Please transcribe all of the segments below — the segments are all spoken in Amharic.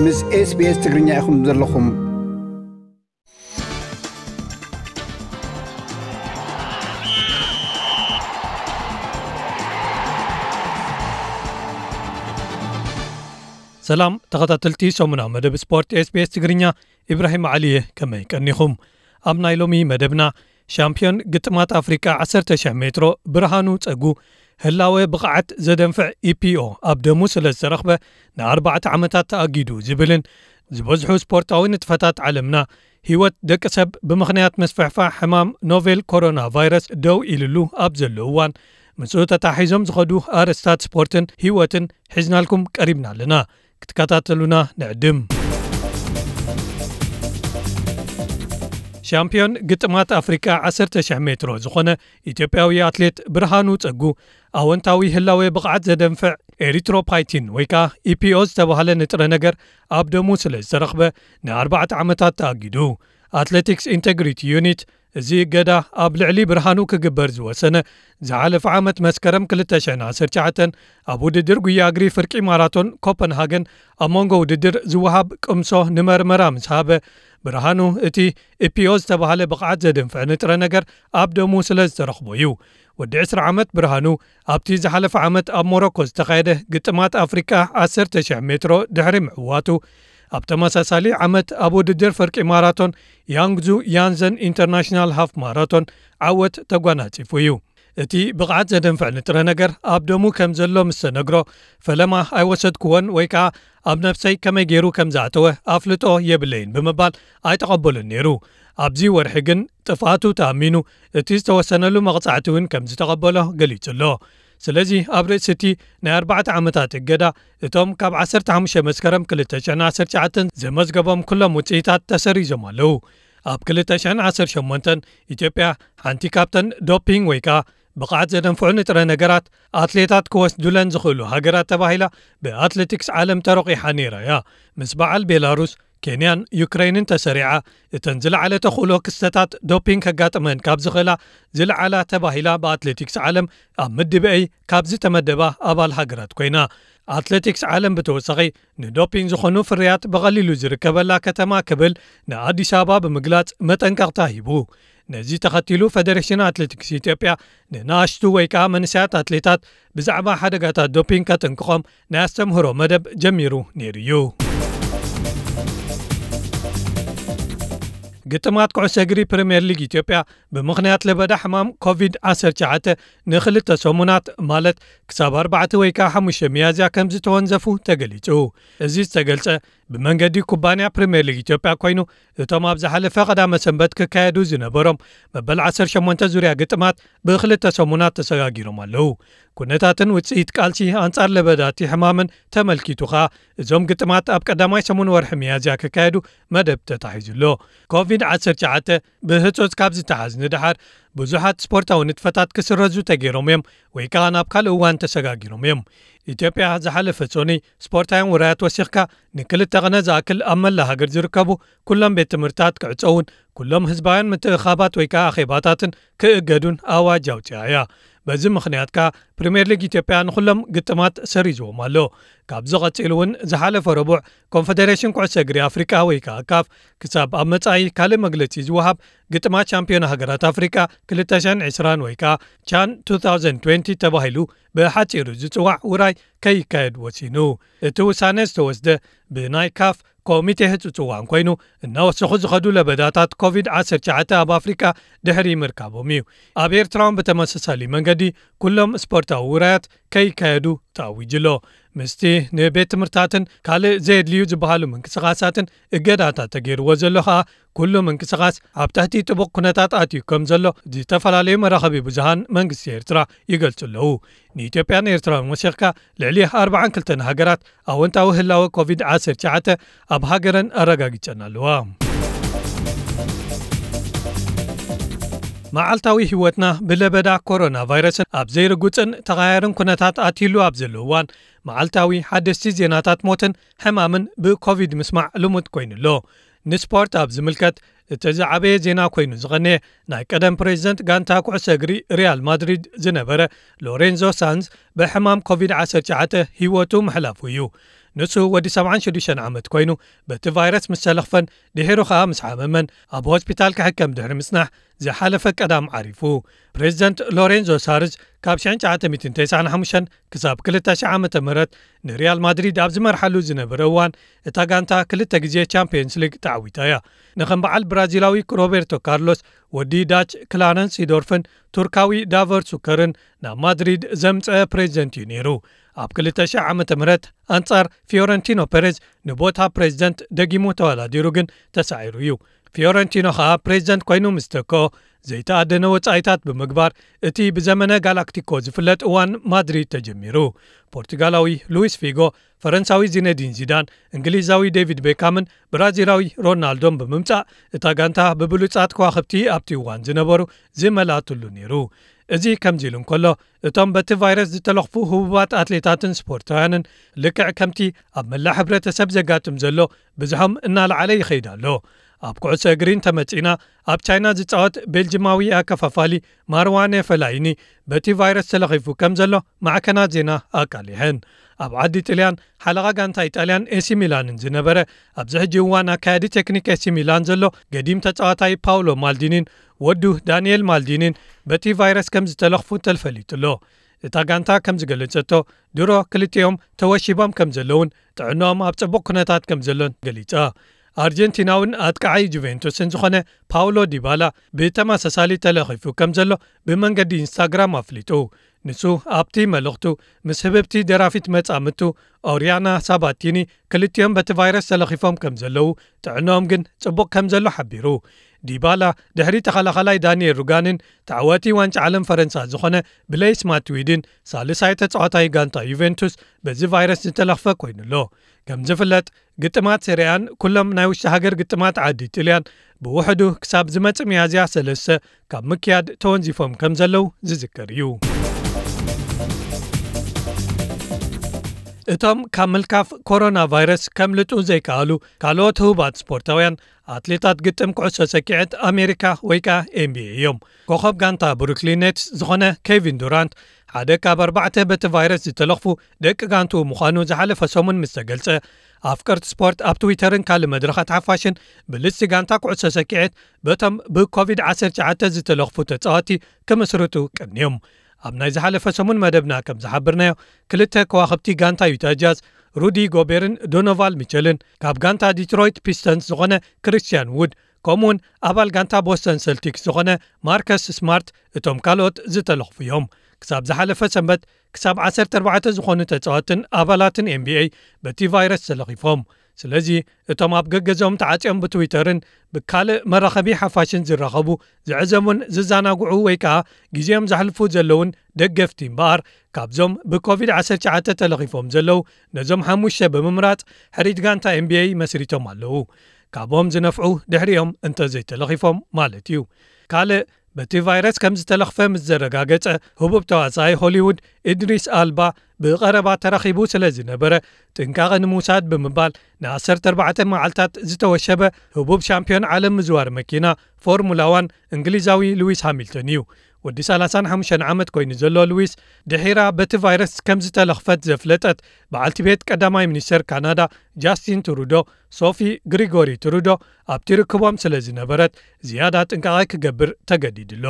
ምስ ስbስ ትግርኛ ኢኹም ዘለኹም? ሰላም ተኸታተልቲ ሰሙናዊ መደብ ስፖርት ስbs ትግርኛ ኢብራሂም ዓልየ ከመይ ቀኒኹም? ኣብ ናይ ሎሚ መደብና ሻምፒዮን ግጥማት ኣፍሪካ 1,00 ሜትሮ ብርሃኑ ጸጉ ህላወ ብቕዓት ዘደንፍዕ ኢፒኦ ኣብ ደሙ ስለ ዝተረኽበ ን4ዕ ዓመታት ተኣጊዱ ዝብልን ዝበዝሑ ስፖርታዊ ንጥፈታት ዓለምና ህይወት ደቂ ሰብ ብምኽንያት መስፈሕፋሕ ሕማም ኖቨል ኮሮና ቫይረስ ደው ኢልሉ ኣብ ዘሎ እዋን ምስኡ ተታሒዞም ዝኸዱ ኣርእስታት ስፖርትን ህይወትን ሒዝናልኩም ቀሪብና ኣለና ክትከታተሉና ንዕድም ሻምፒዮን ግጥማት ኣፍሪካ 1,00 ሜትሮ ዝኾነ ኢትዮጵያዊ ኣትሌት ብርሃኑ ጸጉ ኣወንታዊ ህላወ ብቕዓት ዘደንፍዕ ኤሪትሮፓይቲን ወይ ከዓ ኢፒኦ ዝተባሃለ ንጥረ ነገር ኣብ ደሙ ስለ ዝተረኽበ ን4ዕ ዓመታት ተኣጊዱ። Athletics Integrity Unit እዚ ገዳ ኣብ ልዕሊ ብርሃኑ ክግበር ዝወሰነ ዝሓለፈ ዓመት መስከረም 219 ኣብ ውድድር ጉያ እግሪ ፍርቂ ማራቶን ኮፐንሃገን ኣብ መንጎ ውድድር ዝውሃብ ቅምሶ ንመርመራ ምስ ሃበ ብርሃኑ እቲ ኢፒኦ ዝተባሃለ ብቕዓት ዘድንፍዕ ንጥረ ነገር ኣብ ደሙ ስለ ዝተረኽቦ እዩ ወዲ 20 ዓመት ብርሃኑ ኣብቲ ዝሓለፈ ዓመት ኣብ ሞሮኮ ዝተኻየደ ግጥማት ኣፍሪካ 1,00 ሜትሮ ድሕሪ ምዕዋቱ ኣብ ተመሳሳሊ ዓመት ኣብ ውድድር ፍርቂ ማራቶን ያንግዙ ያንዘን International Half Marathon ዓወት ተጓናፂፉ እዩ። እቲ ብቕዓት ዘደንፍዕ ንጥረ ነገር ኣብ ደሙ ከም ዘሎ ምስ ተነግሮ ፈለማ ኣይወሰድክዎን ወይ ከዓ ኣብ ነፍሰይ ከመይ ገይሩ ከም ዝኣተወ ኣፍልጦ የብለይን ብምባል ኣይተቐበሉን ነይሩ። ኣብዚ ወርሒ ግን ጥፋቱ ተኣሚኑ እቲ ዝተወሰነሉ መቕጻዕቲ እውን ከም ዝተቐበሎ ገሊጹ ኣሎ ስለዚ ኣብ ርእሲ እቲ ናይ 4ዕ ዓመታት እገዳ እቶም ካብ 15 መስከረም 219 ዘመዝገቦም ኩሎም ውፅኢታት ተሰሪዞም ኣለው ኣብ 218 ኢትዮጵያ ሓንቲ ካብተን ዶፒንግ ወይ ከዓ ብቕዓት ዘደንፍዑ ንጥረ ነገራት ኣትሌታት ክወስዱለን ዝኽእሉ ሃገራት ተባሂላ ብኣትለቲክስ ዓለም ተረቂሓ ነይራ እያ ምስ በዓል ቤላሩስ ኬንያን ዩክራይንን ተሰሪዓ እተን ዝለዓለ ተኽእሎ ክስተታት ዶፒንግ ከጋጥመን ካብ ዝኽእላ ዝለዓላ ተባሂላ ብኣትሌቲክስ ዓለም ኣብ ምድብአይ ካብ ዝተመደባ ኣባል ሃገራት ኮይና ኣትለቲክስ ዓለም ብተወሳኺ ንዶፒንግ ዝኾኑ ፍርያት ብቐሊሉ ዝርከበላ ከተማ ክብል ንኣዲስ ኣበባ ብምግላጽ መጠንቀቕታ ሂቡ ነዚ ተኸቲሉ ፌደሬሽን ኣትሌቲክስ ኢትዮጵያ ንናኣሽቱ ወይ ከዓ መንስያት ኣትሌታት ብዛዕባ ሓደጋታት ዶፒንግ ከጥንቅቖም ናይ ኣስተምህሮ መደብ ጀሚሩ ነይሩ እዩ ግጥማት ኩዕሶ እግሪ ፕሪምየር ሊግ ኢትዮጵያ ብምኽንያት ለበዳ ሕማም ኮቪድ-19 ንክልተ ሰሙናት ማለት ክሳብ 4 ወይ ከዓ 5 መያዝያ ከም ዝተወንዘፉ ተገሊጹ። እዚ ዝተገልጸ ብመንገዲ ኩባንያ ፕሪምየር ሊግ ኢትዮጵያ ኮይኑ እቶም ኣብ ዝሓለፈ ቀዳመ ሰንበት ክካየዱ ዝነበሮም መበል 18 ዙርያ ግጥማት ብክልተ ሰሙናት ተሰጋጊሮም ኣለው ኩነታትን ውፅኢት ቃልሲ ኣንጻር ለበዳቲ ሕማምን ተመልኪቱ ኸ እዞም ግጥማት ኣብ ቀዳማይ ሰሙን ወርሒ መያዝያ ክካየዱ መደብ ተታሒዙሎ ኮቪድ-19 ብህፆፅ ካብ ዝተሓዝ ንድሓር ብዙሓት ስፖርታዊ ንጥፈታት ክስረዙ ተገይሮም እዮም ወይ ከዓ ናብ ካልእ እዋን ተሰጋጊሮም እዮም ኢትዮጵያ ዝሓለፈ ፆኒ ስፖርታውያን ውራያት ወሲኽካ ንክልተ ቐነ ዝኣክል ኣብ መላ ሃገር ዝርከቡ ኩሎም ቤት ትምህርትታት ክዕፀውን ኩሎም ህዝባውያን ምትእኻባት ወይ ከዓ ኣኼባታትን ክእገዱን ኣዋጅ ኣውፅያ እያ በዚ ምኽንያት ካ ፕሪምየር ሊግ ኢትዮጵያ ንኩሎም ግጥማት ሰሪዝዎም ኣሎ። ካብዚ ቐፂሉ እውን ዝሓለፈ ረቡዕ ኮንፈደሬሽን ኩዕሶ እግሪ ኣፍሪቃ ወይ ከዓ ካፍ ክሳብ ኣብ መጻኢ ካልእ መግለፂ ዝውሃብ ግጥማት ቻምፒዮን ሃገራት ኣፍሪቃ 220 ወይ ከዓ ቻን 2020 ተባሂሉ ብሓፂሩ ዝፅዋዕ ውራይ ከይካየድ ወሲኑ። እቲ ውሳነ ዝተወስደ ብናይ ካፍ ኮሚቴ ህፅፅዋን ኮይኑ እናወሰኺ ዝኸዱ ለበዳታት ኮቪድ-19 ኣብ ኣፍሪቃ ድሕሪ ምርካቦም እዩ ኣብ ኤርትራውን ብተመሳሳሊ መንገዲ ኩሎም ስፖርታዊ ውራያት ከይካየዱ ተኣዊጅሎ ምስቲ ንቤት ትምህርታትን ካልእ ዘየድልዩ ዝበሃሉ ምንቅስቓሳትን እገዳታት ተገይርዎ ዘሎ ከዓ ኩሉ ምንቅስቓስ ኣብ ትሕቲ ጥቡቕ ኩነታት ኣትዩ ከም ዘሎ ዝተፈላለዩ መራኸቢ ብዙሃን መንግስቲ ኤርትራ ይገልጹ ኣለዉ። ንኢትዮጵያን ኤርትራን ወሲኽካ ልዕሊ 42 ሃገራት ኣወንታዊ ህላወ ኮቪድ-19 ኣብ ሃገረን ኣረጋጊፀን ኣለዋ መዓልታዊ ህይወትና ብለበዳ ኮሮና ቫይረስን ኣብ ዘይርጉፅን ተቓያርን ኩነታት ኣትሉ ኣብ ዘሎ መዓልታዊ ሓደስቲ ዜናታት ሞትን ሕማምን ብኮቪድ ምስማዕ ልሙድ ኮይኑኣሎ ንስፖርት ኣብ ዝምልከት እቲ ዝዓበየ ዜና ኮይኑ ዝቐንየ ናይ ቀደም ፕሬዚደንት ጋንታ ኩዕሶ እግሪ ሪያል ማድሪድ ዝነበረ ሎሬንዞ ሳንስ ብሕማም ኮቪድ-19 ሂወቱ ምሕላፉ እዩ ንሱ ወዲ 76 ዓመት ኮይኑ በቲ ቫይረስ ምስ ተለኽፈን ድሒሩ ኸኣ ምስ ሓመመን ኣብ ሆስፒታል ክሕከም ድሕሪ ምጽናሕ ዝሓለፈ ቀዳም ዓሪፉ። ፕሬዚደንት ሎሬንዞ ሳንስ ካብ 1995 ክሳብ 2000 ዓ ም ንሪያል ማድሪድ ኣብ ዝመርሓሉ ዝነበረ እዋን እታ ጋንታ ክልተ ግዜ ቻምፕዮንስ ሊግ ተዓዊታ እያ ንኸም በዓል ብራዚላዊ ሮቤርቶ ካርሎስ ወዲ ዳች ክላረንስ ሲዶርፍን ቱርካዊ ዳቨር ሱከርን ናብ ማድሪድ ዘምፀአ ፕሬዚደንት እዩ ነይሩ ኣብ 2000 ዓ ም ኣንጻር ፊዮረንቲኖ ፐሬዝ ንቦታ ፕሬዚደንት ደጊሙ ተወላዲሩ ግን ተሳዒሩ እዩ። ፊዮረንቲኖ ኸኣ ፕሬዚደንት ኮይኑ ምስ ተክኦ ዘይተኣደነ ወጻኢታት ብምግባር እቲ ብዘመነ ጋላክቲኮ ዝፍለጥ እዋን ማድሪድ ተጀሚሩ። ፖርቱጋላዊ ሉዊስ ፊጎ ፈረንሳዊ ዚነዲን ዚዳን እንግሊዛዊ ዴቪድ ቤካምን ብራዚላዊ ሮናልዶን ብምምጻእ እታ ጋንታ ብብሉጻት ከዋኽብቲ ኣብቲ እዋን ዝነበሩ ዝመላእትሉ ነይሩ እዚ ከምዚ ኢሉ እንከሎ እቶም በቲ ቫይረስ ዝተለኽፉ ህቡባት ኣትሌታትን ስፖርታውያንን ልክዕ ከምቲ ኣብ መላእ ሕብረተሰብ ዘጋጥም ዘሎ ብዙሖም እናለዓለ ይኸይድ ኣሎ ኣብ ኩዕሶ እግሪን ተመጺና ኣብ ቻይና ዝፃወት ቤልጅማዊ ኣከፋፋሊ ማርዋነ ፈላይኒ በቲ ቫይረስ ተለኺፉ ከም ዘሎ ማዕከናት ዜና ኣቃሊሐን ኣብ ዓዲ ጥልያን ሓለቓ ጋንታ ኢጣልያን ኤሲ ሚላንን ዝነበረ ኣብዚ ሕጂ እዋን ኣካየዲ ቴክኒክ ኤሲ ሚላን ዘሎ ገዲም ተጻዋታይ ፓውሎ ማልዲኒን ወዱ ዳንኤል ማልዲኒን በቲ ቫይረስ ከም ዝተለኽፉ ተፈሊጡሎ እታ ጋንታ ከም ዝገለጸቶ ድሮ ክልጥኦም ተወሺቦም ከም ዘለውን ጥዕኖኦም ኣብ ጽቡቕ ኩነታት ከም ዘሎን ገሊጻ። ኣርጀንቲናውን ኣጥቃዓይ ጁቨንቱስን ዝኾነ ፓውሎ ዲባላ ብተመሳሳሊ ተለኺፉ ከም ዘሎ ብመንገዲ ኢንስታግራም ኣፍሊጡ ንሱ ኣብቲ መልእኽቱ ምስ ህብብቲ ደራፊት መጻምቱ ኦርያና ሳባቲኒ ክልጥኦም በቲ ቫይረስ ተለኺፎም ከም ዘለዉ ጥዕኖኦም ግን ጽቡቕ ከም ዘሎ ሓቢሩ። ዲባላ ድሕሪ ተኸላኸላይ ዳንኤለ ሩጋንን ተዕወቲ ዋንጫ ዓለም ፈረንሳ ዝኾነ ብሌይስ ማትዊድን ሳልሳይ ተጻዋታይ ጋንታ ዩቨንቱስ በዚ ቫይረስ ዝተለኽፈ ኮይኑሎ። ከም ዝፍለጥ ግጥማት ሰርያን ኩሎም ናይ ውሽጢ ሃገር ግጥማት ዓዲ ጥልያን ብውሕዱ ክሳብ ዝመጽእ መያዝያ 3 ካብ ምክያድ ተወንዚፎም ከም ዘለው ዝዝከር እዩ እቶም ካብ ምልካፍ ኮሮና ቫይረስ ከምልጡ ዘይከኣሉ ካልኦት ህቡባት ስፖርታውያን ኣትሌታት ግጥም ኩዕሶ ሰኪዐት ኣሜሪካ ወይ ከኣ ኤንቢኤ እዮም። ኮኸብ ጋንታ ብሩክሊን ኔትስ ዝኾነ ኬቪን ዱራንት ሓደ ካብ ኣርባዕተ በቲ ቫይረስ ዝተለኽፉ ደቂ ጋንቱ ምዃኑ ዝሓለፈ ሰሙን ምስ ተገልጸ። ኣፍቀርቲ ስፖርት ኣብ ትዊተርን ካልእ መድረኻት ሓፋሽን ብልስቲ ጋንታ ኩዕሶ ሰኪዐት በቶም ብኮቪድ-19 ዝተለኽፉ ተጻዋቲ ክምስርቱ ቅንዮም ኣብ ናይ ዝሓለፈ ሰሙን መደብና ከም ዝሓብርናዮ ክልተ ከዋኽብቲ ጋንታ ዩታ ጃዝ ሩዲ ጎቤርን ዶኖቫን ሚቸልን ካብ ጋንታ ዲትሮይት ፒስተንስ ዝኾነ ክርስትያን ውድ ከምኡ ውን ኣባል ጋንታ ቦስተን ሰልቲክስ ዝኾነ ማርከስ ስማርት እቶም ካልኦት ዝተለኽፉ እዮም። ክሳብ ዝሓለፈ ሰንበት ክሳብ 14 ዝኾኑ ተጻዋትን ኣባላትን ኤንቢኤ በቲ ቫይረስ ተለኺፎም ስለዚ እቶም ኣብ ገገዞም ተዓፂኦም ብትዊተርን ብካልእ መራኸቢ ሓፋሽን ዝራኸቡ ዝዕዘሙን ዝዘናግዑ ወይ ከኣ ግዜኦም ዘሕልፉ ዘለውን ደገፍቲ እምበኣር ካብዞም ብኮቪድ-19 ተለኺፎም ዘለዉ ነዞም ሓሙሽተ ብምምራፅ ሕሪት ጋንታ ኤንቢኤ መስሪቶም ኣለዉ። ካብኦም ዝነፍዑ ድሕሪኦም እንተዘይተለኺፎም ማለት እዩ። ካልእ በቲ ቫይረስ ከም ዝተለኽፈ ምስ ዘረጋገጸ ህቡብ ተዋሳኢ ሆሊውድ ኢድሪስ ኣልባ ብቐረባ ተረኺቡ ስለ ዝነበረ ጥንቃቐ ንምውሳድ ብምባል ን14 መዓልትታት ዝተወሸበ ህቡብ ሻምፒዮን ዓለም ምዝዋር መኪና ፎርሙላ1 እንግሊዛዊ ሉዊስ ሃሚልቶን እዩ ወዲ 35 ዓመት ኮይኑ ዘሎ ሉዊስ ድሒራ በቲ ቫይረስ ከም ዝተለኽፈት ዘፍለጠት በዓልቲ ቤት ቀዳማይ ሚኒስተር ካናዳ ጃስቲን ትሩዶ ሶፊ ግሪጎሪ ትሩዶ ኣብቲ ርክቦም ስለ ዝነበረት ዝያዳ ጥንቃቐ ክገብር ተገዲድሎ።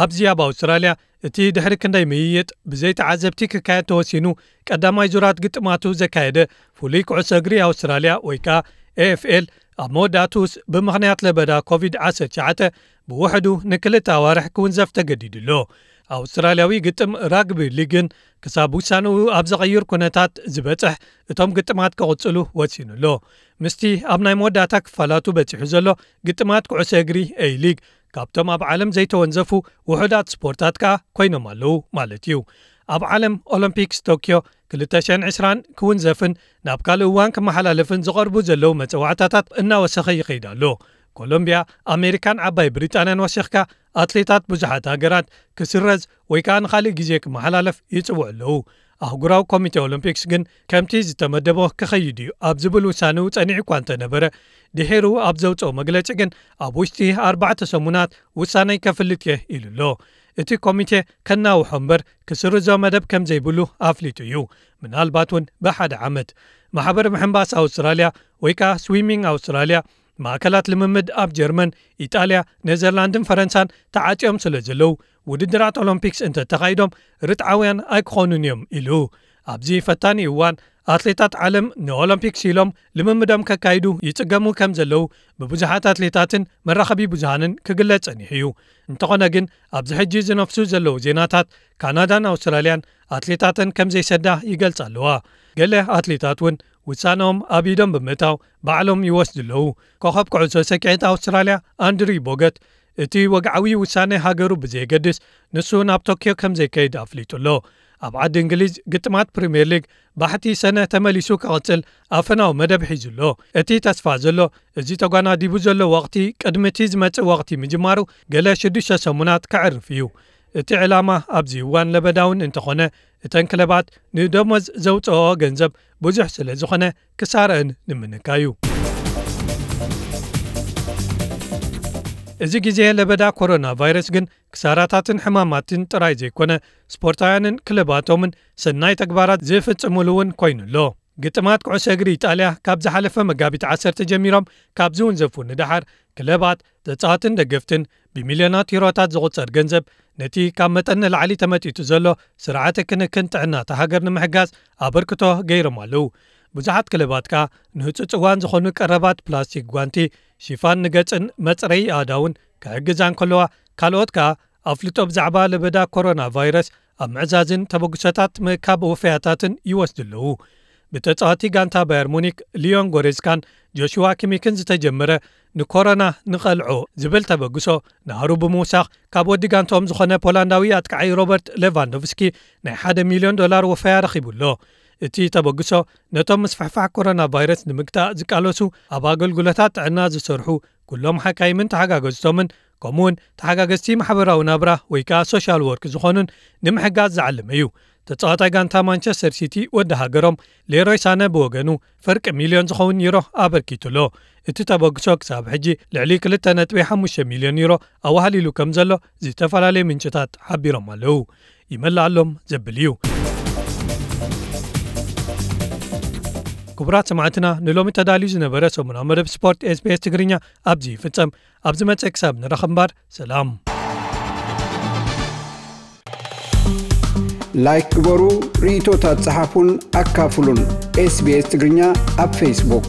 ኣብዚ ኣብ ኣውስትራልያ እቲ ድሕሪ ክንደይ ምይይጥ ብዘይተዓዘብቲ ክካየድ ተወሲኑ ቀዳማይ ዙራት ግጥማቱ ዘካየደ ፍሉይ ኩዕሶ እግሪ ኣውስትራልያ ወይ ከኣ AFL ኣብ መወዳእቱስ ብምኽንያት ለበዳ ኮቪድ-19 ብውሕዱ ንክልተ ኣዋርሒ ክውንዘፍ ተገዲድሎ። ኣውስትራልያዊ ግጥም rugby league ን ክሳብ ውሳንኡ ኣብ ዘቐይር ኩነታት ዝበጽሕ እቶም ግጥማት ክቕጽሉ ወሲኑሎ። ምስቲ ኣብ ናይ መወዳእታ ክፋላቱ በፂሑ ዘሎ ግጥማት ኩዕሶ እግሪ A-League ካብቶም ኣብ ዓለም ዘይተወንዘፉ ውሑዳት ስፖርታት ከኣ ኮይኖም ኣለዉ ማለት እዩ ኣብ ዓለም ኦሎምፒክስ ቶክዮ 2020 ክውንዘፍን ናብ ካልእ እዋን ክመሓላለፍን ዝቐርቡ ዘለዉ መፀዋዕታታት እናወሰኺ ይኸይድ ኣሎ ኮሎምብያ ኣሜሪካን ዓባይ ብሪጣንያን ወሲኽካ ኣትሌታት ብዙሓት ሃገራት ክስረዝ ወይ ከዓ ንኻሊእ ግዜ ክመሓላለፍ ይጽውዕ ኣለዉ። ኣህጉራዊ ኮሚቴ ኦሎምፒክስ ግን ከምቲ ዝተመደቦ ክኸይድ እዩ። ኣብ ዝብል ውሳኑ ጸኒዑ እኳ እንተነበረ ድሒሩ ኣብ ዘውፅኦ መግለፂ ግን ኣብ ውሽጢ 4ተ ሰሙናት ውሳነይ ከፍልጥ እየ ኢሉ ኣሎ እቲ ኮሚቴ ከናውሖ እምበር ክስርዞ መደብ ከም ዘይብሉ ኣፍሊጡ እዩ። ምናልባት እውን ብሓደ ዓመት ማሕበር ምሕምባስ ኣውስትራልያ ወይ ከኣ Swimming Australia ማእከላት ልምምድ ኣብ ጀርመን ኢጣልያ ኔዘርላንድን ፈረንሳን ተዓፂኦም ስለ ዘለዉ ውድድራት ኦሎምፒክስ እንተ ተኻይዶም ርጥዓውያን ኣይክኾኑን እዮም ኢሉ። ኣብዚ ፈታኒ እዋን ኣትሌታት ዓለም ንኦሎምፒክስ ኢሎም ልምምዶም ከካይዱ ይጽገሙ ከም ዘለዉ ብብዙሓት ኣትሌታትን መራኸቢ ብዙሃንን ክግለጽ ጸኒሕ እዩ እንተኾነ ግን ኣብዚ ሕጂ ዝነፍሱ ዘለዉ ዜናታት ካናዳን ኣውስትራልያን ኣትሌታትን ከም ዘይሰዳ ይገልጽ ኣለዋ። ገለ ኣትሌታት እውን ውሳኖኦም ኣብ ኢዶም ብምእታው ባዕሎም ይወስድ ኣለዉ። ኮኸብ ኩዕሶ ሰኪዔት ኣውስትራልያ ኣንድሪ ቦገት እቲ ወግዓዊ ውሳነ ሃገሩ ብዘየገድስ ንሱ ናብ ቶክዮ ከም ዘይከይድ ኣፍሊጡ ኣሎ ኣብ ዓዲ እንግሊዝ ግጥማት Premier League ባሕቲ ሰነ ተመሊሱ ክቕጽል ኣፈናዊ መደብ ሒዙ ኣሎ። እቲ ተስፋ ዘሎ እዚ ተጓናዲቡ ዘሎ ወቕቲ ቅድሚ እቲ ዝመጽእ ወቕቲ ምጅማሩ ገለ 6ዱሽተ ሰሙናት ከዕርፍ እዩ። እቲ ዕላማ ኣብዚ እዋን ለበዳውን እንተኾነ እተን ክለባት ንደሞዝ ዘውፅኦ ገንዘብ ብዙሕ ስለ ዝኾነ ክሳርአን ንምንካዩ እዚ ግዜ ለበዳ ኮሮና ቫይረስ ግን ክሳራታትን ሕማማትን ጥራይ ዘይኮነ ስፖርታውያንን ክለባቶምን ሰናይ ተግባራት ዝፍጽሙሉ እውን ኮይኑኣሎ ግጥማት ኩዕሶ እግሪ ኢጣልያ ካብ ዝሓለፈ መጋቢት 1 ጀሚሮም ካብዚ እውን ዘፉ ንዳሓር ክለባት ተጻዋትን ደገፍትን ብሚልዮናት ሂሮታት ዝቝጸር ገንዘብ ነቲ ካብ መጠን ንላዕሊ ተመጢጡ ዘሎ ስርዓተ ክንክን ጥዕናታ ሃገር ንምሕጋዝ ኣበርክቶ ገይሮም ኣለዉ። ብዙሓት ክለባት ከኣ ንህፁፅ እዋን ዝኾኑ ቀረባት ፕላስቲክ ጓንቲ ሽፋን ንገጽን መጽረዪ ኣእዳውን ክሕግዛን ከለዋ ካልኦት ከኣ ኣፍልጦ ብዛዕባ ለበዳ ኮሮና ቫይረስ ኣብ ምዕዛዝን ተበግሶታት ምእካብ ወፈያታትን ይወስዱ ኣለዉ። ብተጻዋቲ ጋንታ ባየር ሙኒክ ልዮን ጎሬዝካን ጆሽዋ ኪሚክን ዝተጀመረ ንኮሮና ንቐልዖ ዝብል ተበግሶ ናህሩ ብምውሳኽ ካብ ወዲ ጋንቶኦም ዝኾነ ፖላንዳዊ ኣትከዓይ ሮበርት ሌቫንዶቭስኪ ናይ 1 ሚልዮን ዶላር ወፈያ ረኺቡሎ እቲ ተበግሶ ነቶም ምስፋሕፋሕ ኮሮና ቫይረስ ንምግታእ ዝቃለሱ ኣብ ኣገልግሎታት ጥዕና ዝሰርሑ ኩሎም ሓካይምን ተሓጋገዝቶምን ከምኡ ውን ተሓጋገዝቲ ማሕበራዊ ናብራ ወይ ከኣ social work ዝኾኑን ንምሕጋዝ ዝዓለመ እዩ። ተጻዋታይ ጋንታ ማንቸስተር ሲቲ ወዲ ሃገሮም ሌሮይ ሳነ ብወገኑ ፍርቂ ሚልዮን ዝኸውን ዩሮ ኣበርኪቱሎ። እቲ ተበግሶ ክሳብ ሕጂ ልዕሊ 2.5 ሚልዮን ዩሮ ኣዋህሊሉ ከም ዘሎ ዝተፈላለዩ ምንጭታት ሓቢሮም ኣለዉ። ይመላኣሎም ዘብል እዩ ክቡራት ሰማዕትና ንሎሚ ተዳልዩ ዝነበረ ሰሙናዊ መደብ ስፖርት sbs ትግርኛ ኣብዚ ይፍጸም ኣብዚ መጽእ ክሳብ ንረኸብ እምበር። ሰላም። ላይክ ግበሩ ርእቶታት ጽሓፉን ኣካፍሉን sbs ትግርኛ ኣብ ፌስቡክ